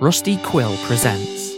Rusty Quill presents.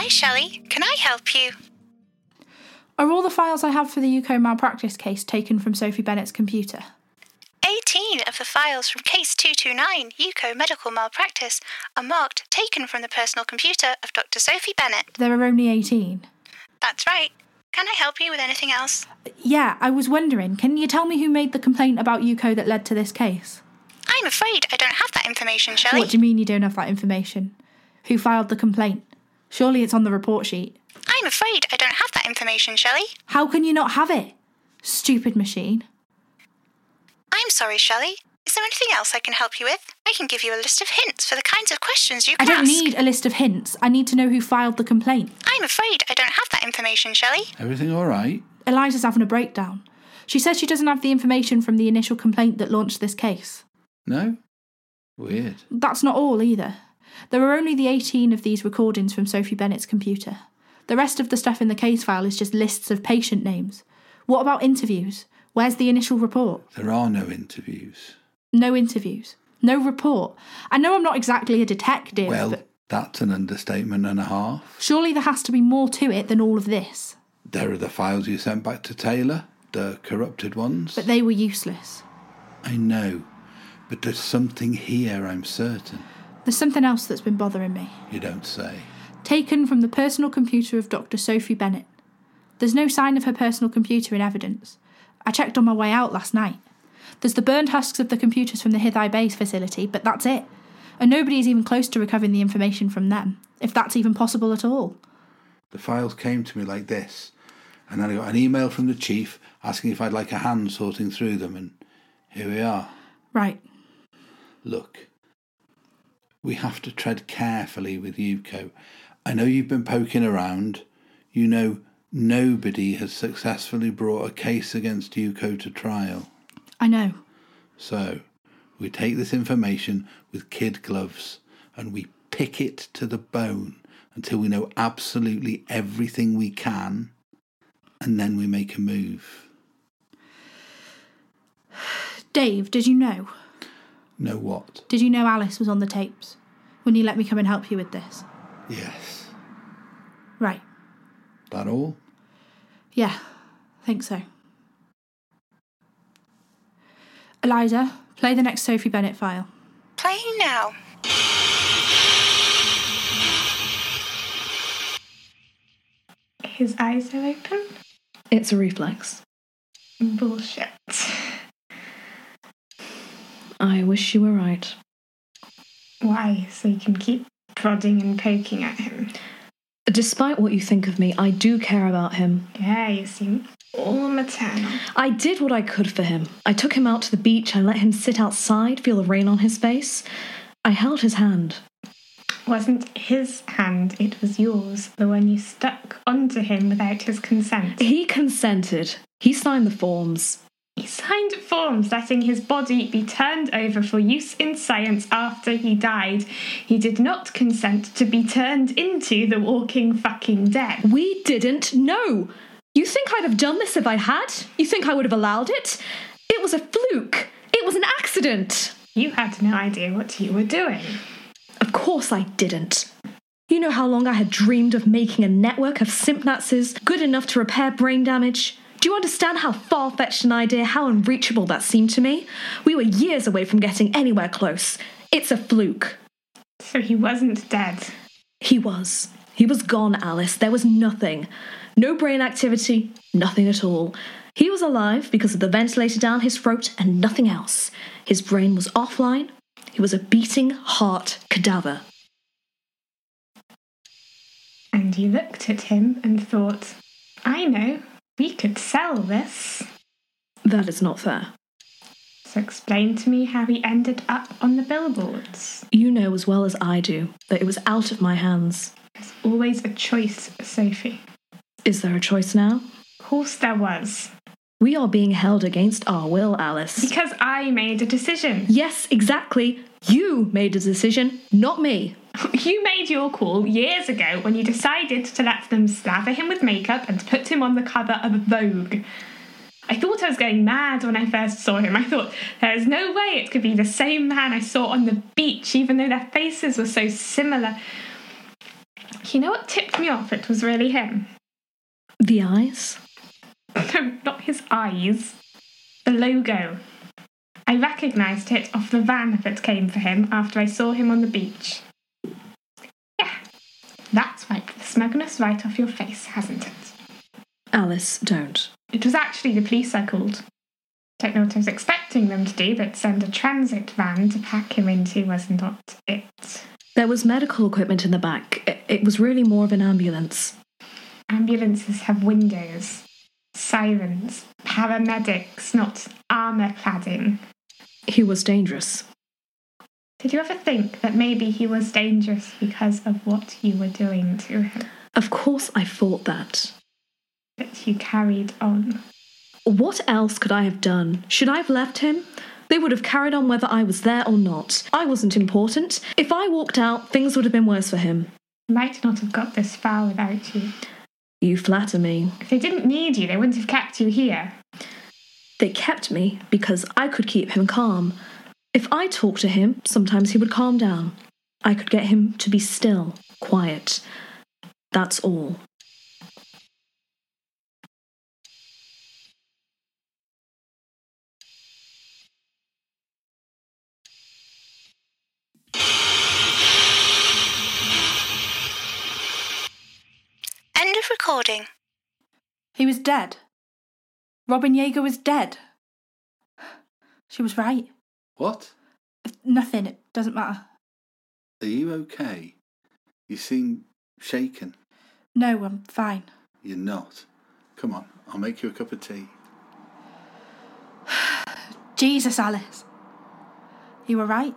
Hi, Shelley. Can I help you? Are all the files I have for the UK malpractice case taken from Sophie Bennett's computer? 18 of the files from Case 229, UCO Medical Malpractice, are marked taken from the personal computer of Dr. Sophie Bennett. There are only 18. That's right. Can I help you with anything else? Yeah, I was wondering, can you tell me who made the complaint about UCO that led to this case? I'm afraid I don't have that information, Shelley. What do you mean you don't have that information? Who filed the complaint? Surely it's on the report sheet. I'm afraid I don't have that information, Shelley. How can you not have it? Stupid machine. I'm sorry, Shelley. Is there anything else I can help you with? I can give you a list of hints for the kinds of questions you can I don't ask. need a list of hints. I need to know who filed the complaint. I'm afraid I don't have that information, Shelley. Everything all right? Eliza's having a breakdown. She says she doesn't have the information from the initial complaint that launched this case. No? Weird. That's not all either. There are only the 18 of these recordings from Sophie Bennett's computer. The rest of the stuff in the case file is just lists of patient names. What about interviews? Where's the initial report? There are no interviews. No interviews. No report. I know I'm not exactly a detective, Well, but that's an understatement and a half. surely there has to be more to it than all of this. There are the files you sent back to Taylor. the corrupted ones. But they were useless. I know, but there's something here, I'm certain. There's something else that's been bothering me. You don't say. Taken from the personal computer of Dr. Sophie Bennett. There's no sign of her personal computer in evidence. I checked on my way out last night. There's the burned husks of the computers from the Hithai Base facility, but that's it. And nobody is even close to recovering the information from them, if that's even possible at all. The files came to me like this, and then I got an email from the chief asking if I'd like a hand sorting through them, and here we are. Right. Look, we have to tread carefully with Yuko. I know you've been poking around. You know nobody has successfully brought a case against Yuko to trial. I know. So, we take this information with kid gloves and we pick it to the bone until we know absolutely everything we can, and then we make a move. Dave, did you know? Know what? Did you know Alice was on the tapes when you let me come and help you with this? Yes. Right. That all? Yeah, I think so. Eliza, play the next Sophie Bennett file. Playing now. His eyes are open? It's a reflex. Bullshit. I wish you were right. Why? So you can keep prodding and poking at him. Despite what you think of me, I do care about him. Yeah, you seem all maternal. I did what I could for him. I took him out to the beach I let him sit outside, feel the rain on his face. I held his hand. Wasn't his hand, it was yours, the one you stuck onto him without his consent. He consented. He signed the forms. He signed forms letting his body be turned over for use in science after he died. He did not consent to be turned into the walking fucking dead. We didn't know. You think I'd have done this if I had? You think I would have allowed it? It was a fluke. It was an accident. You had no idea what you were doing. Of course I didn't. You know how long I had dreamed of making a network of synapses good enough to repair brain damage? Do you understand how far fetched an idea, how unreachable that seemed to me? We were years away from getting anywhere close. It's a fluke. So he wasn't dead. He was. He was gone, Alice. There was nothing. No brain activity, nothing at all. He was alive because of the ventilator down his throat and nothing else. His brain was offline. He was a beating heart cadaver. And you looked at him and thought, I know, we could sell this. That is not fair. So explain to me how he ended up on the billboards. You know as well as I do that it was out of my hands. There's always a choice, Sophie. Is there a choice now? Of course there was. We are being held against our will, Alice. Because I made a decision. Yes, exactly. You made a decision, not me. You made your call years ago when you decided to let them slather him with makeup and put him on the cover of Vogue. I thought I was going mad when I first saw him. I thought there's no way it could be the same man I saw on the beach, even though their faces were so similar. You know what tipped me off? It was really him. The eyes? No, not his eyes. The logo. I recognised it off the van that came for him after I saw him on the beach. That's wiped the smugness right off your face, hasn't it? Alice, don't. It was actually the police I called. Don't know what I was expecting them to do, but send a transit van to pack him into was not it. There was medical equipment in the back. It, it was really more of an ambulance. Ambulances have windows, sirens, paramedics, not armour cladding. He was dangerous. Did you ever think that maybe he was dangerous because of what you were doing to him? Of course I thought that. But you carried on. What else could I have done? Should I have left him? They would have carried on whether I was there or not. I wasn't important. If I walked out, things would have been worse for him. Might not have got this far without you. You flatter me. If they didn't need you, they wouldn't have kept you here. They kept me because I could keep him calm. If I talked to him, sometimes he would calm down. I could get him to be still, quiet. That's all. End of recording. He was dead. Robin Yeager was dead. She was right. What? Nothing, it doesn't matter. Are you okay? You seem shaken. No, I'm fine. You're not. Come on, I'll make you a cup of tea. Jesus, Alice. You were right.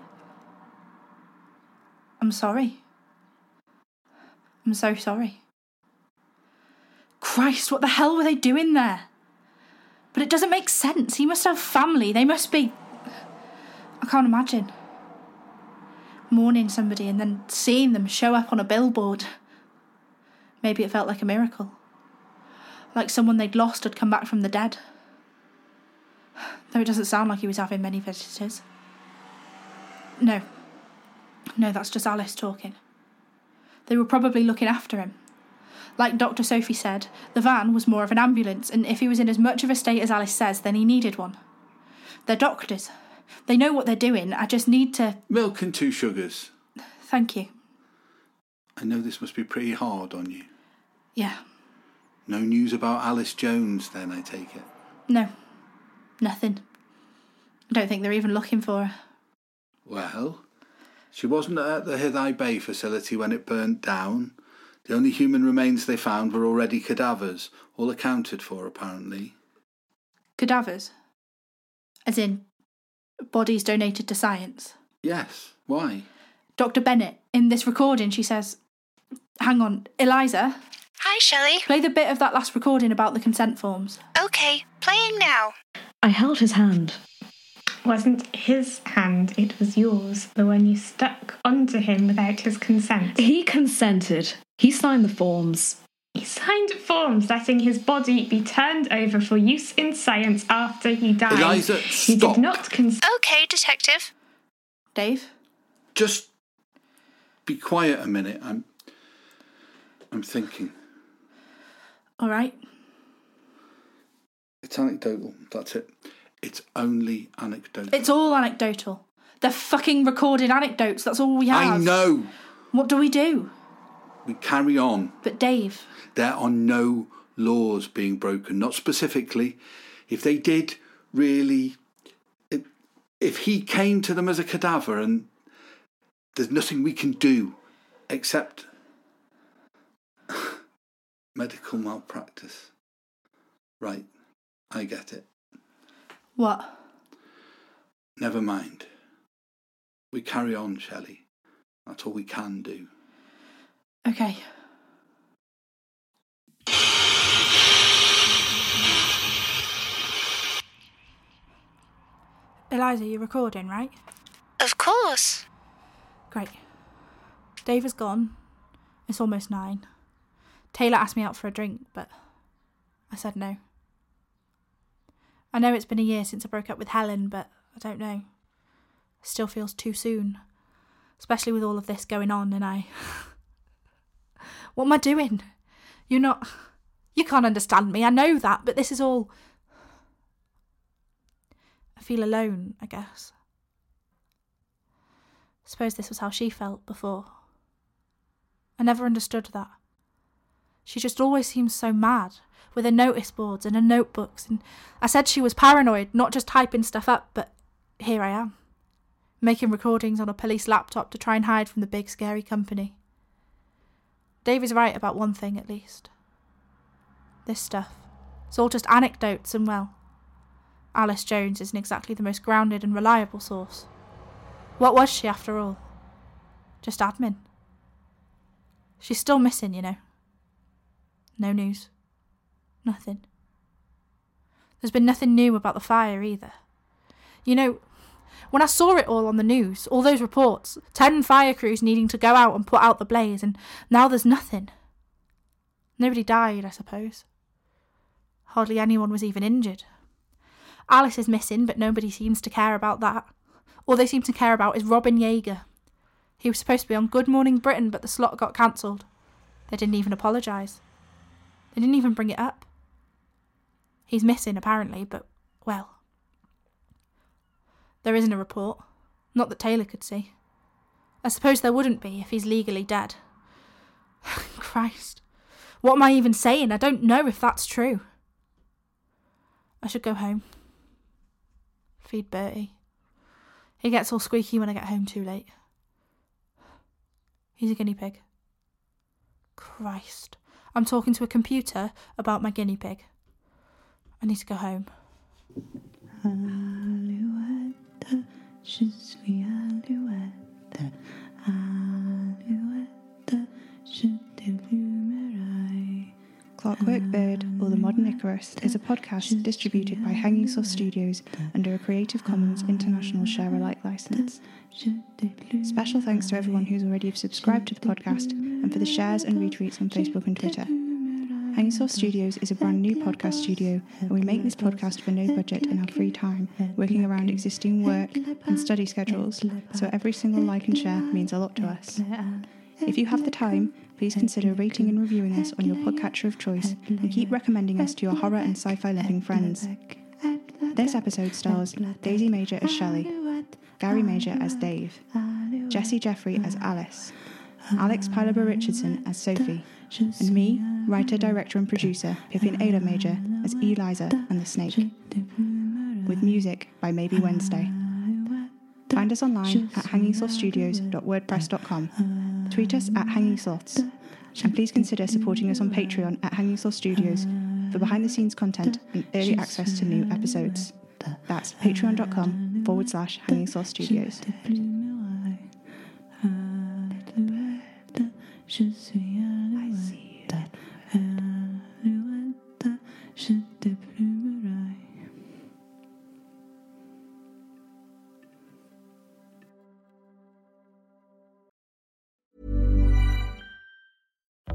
I'm sorry. I'm so sorry. Christ, what the hell were they doing there? But it doesn't make sense. He must have family. They must be. I can't imagine. Mourning somebody and then seeing them show up on a billboard. Maybe it felt like a miracle. Like someone they'd lost had come back from the dead. Though it doesn't sound like he was having many visitors. No. No, that's just Alice talking. They were probably looking after him. Like Dr. Sophie said, the van was more of an ambulance, and if he was in as much of a state as Alice says, then he needed one. They're doctors. They know what they're doing. I just need to. Milk and two sugars. Thank you. I know this must be pretty hard on you. Yeah. No news about Alice Jones, then, I take it. No. Nothing. I don't think they're even looking for her. Well, she wasn't at the Hithai Bay facility when it burnt down. The only human remains they found were already cadavers, all accounted for, apparently. Cadavers? As in, bodies donated to science? Yes. Why? Dr. Bennett, in this recording, she says, Hang on, Eliza? Hi, Shelley. Play the bit of that last recording about the consent forms. Okay, playing now. I held his hand. Wasn't his hand, it was yours, the one you stuck onto him without his consent. He consented. He signed the forms. He signed forms letting his body be turned over for use in science after he died. Eliza, he stop. did not consent. Okay, detective. Dave? Just be quiet a minute. I'm. I'm thinking. All right. It's anecdotal. That's it. It's only anecdotal. It's all anecdotal. They're fucking recorded anecdotes. That's all we have. I know. What do we do? We carry on. But Dave. There are no laws being broken. Not specifically. If they did really. If, if he came to them as a cadaver and there's nothing we can do except medical malpractice. Right. I get it. What? Never mind. We carry on, Shelley. That's all we can do. Okay. Eliza, you're recording, right? Of course. Great. Dave is gone. It's almost nine. Taylor asked me out for a drink, but I said no. I know it's been a year since I broke up with Helen, but I don't know. Still feels too soon. Especially with all of this going on, and I. what am I doing? You're not. You can't understand me, I know that, but this is all. I feel alone, I guess. Suppose this was how she felt before. I never understood that. She just always seemed so mad with her notice boards and her notebooks, and I said she was paranoid, not just typing stuff up, but here I am, making recordings on a police laptop to try and hide from the big scary company. Dave is right about one thing at least. This stuff. It's all just anecdotes, and well, Alice Jones isn't exactly the most grounded and reliable source. What was she, after all? Just admin. She's still missing, you know. No news. Nothing. There's been nothing new about the fire either. You know, when I saw it all on the news, all those reports, ten fire crews needing to go out and put out the blaze, and now there's nothing. Nobody died, I suppose. Hardly anyone was even injured. Alice is missing, but nobody seems to care about that. All they seem to care about is Robin Yeager. He was supposed to be on Good Morning Britain, but the slot got cancelled. They didn't even apologise. They didn't even bring it up. He's missing, apparently, but, well. There isn't a report. Not that Taylor could see. I suppose there wouldn't be if he's legally dead. Christ. What am I even saying? I don't know if that's true. I should go home. Feed Bertie. He gets all squeaky when I get home too late. He's a guinea pig. Christ. I'm talking to a computer about my guinea pig. I need to go home. Alouette, je suis alouette. Alouette, je déplumerai. Clockwork Bird, or The Modern Icarus, is a podcast distributed by Hanging Source Studios under a Creative Commons International Share Alike license. Special thanks to everyone who's already subscribed to the podcast and for the shares and retweets on Facebook and Twitter. Source Studios is a brand new podcast studio, and we make this podcast for no budget in our free time, working around existing work and study schedules, so every single like and share means a lot to us. If you have the time, please consider rating and reviewing us on your podcatcher of choice and keep recommending us to your horror and sci fi loving friends. This episode stars Daisy Major as Shelley, Gary Major as Dave, Jesse Jeffrey as Alice, Alex Pilaber Richardson as Sophie, and me, writer, director, and producer Pippin Ayla Major as Eliza and the Snake. With music by Maybe Wednesday. Find us online at hangingsourcestudios.wordpress.com. Tweet us at Hanging Source. And please consider supporting us on Patreon at Hanging Source Studios for behind the scenes content and early access to new episodes. That's patreon.com forward slash Hanging Source Studios.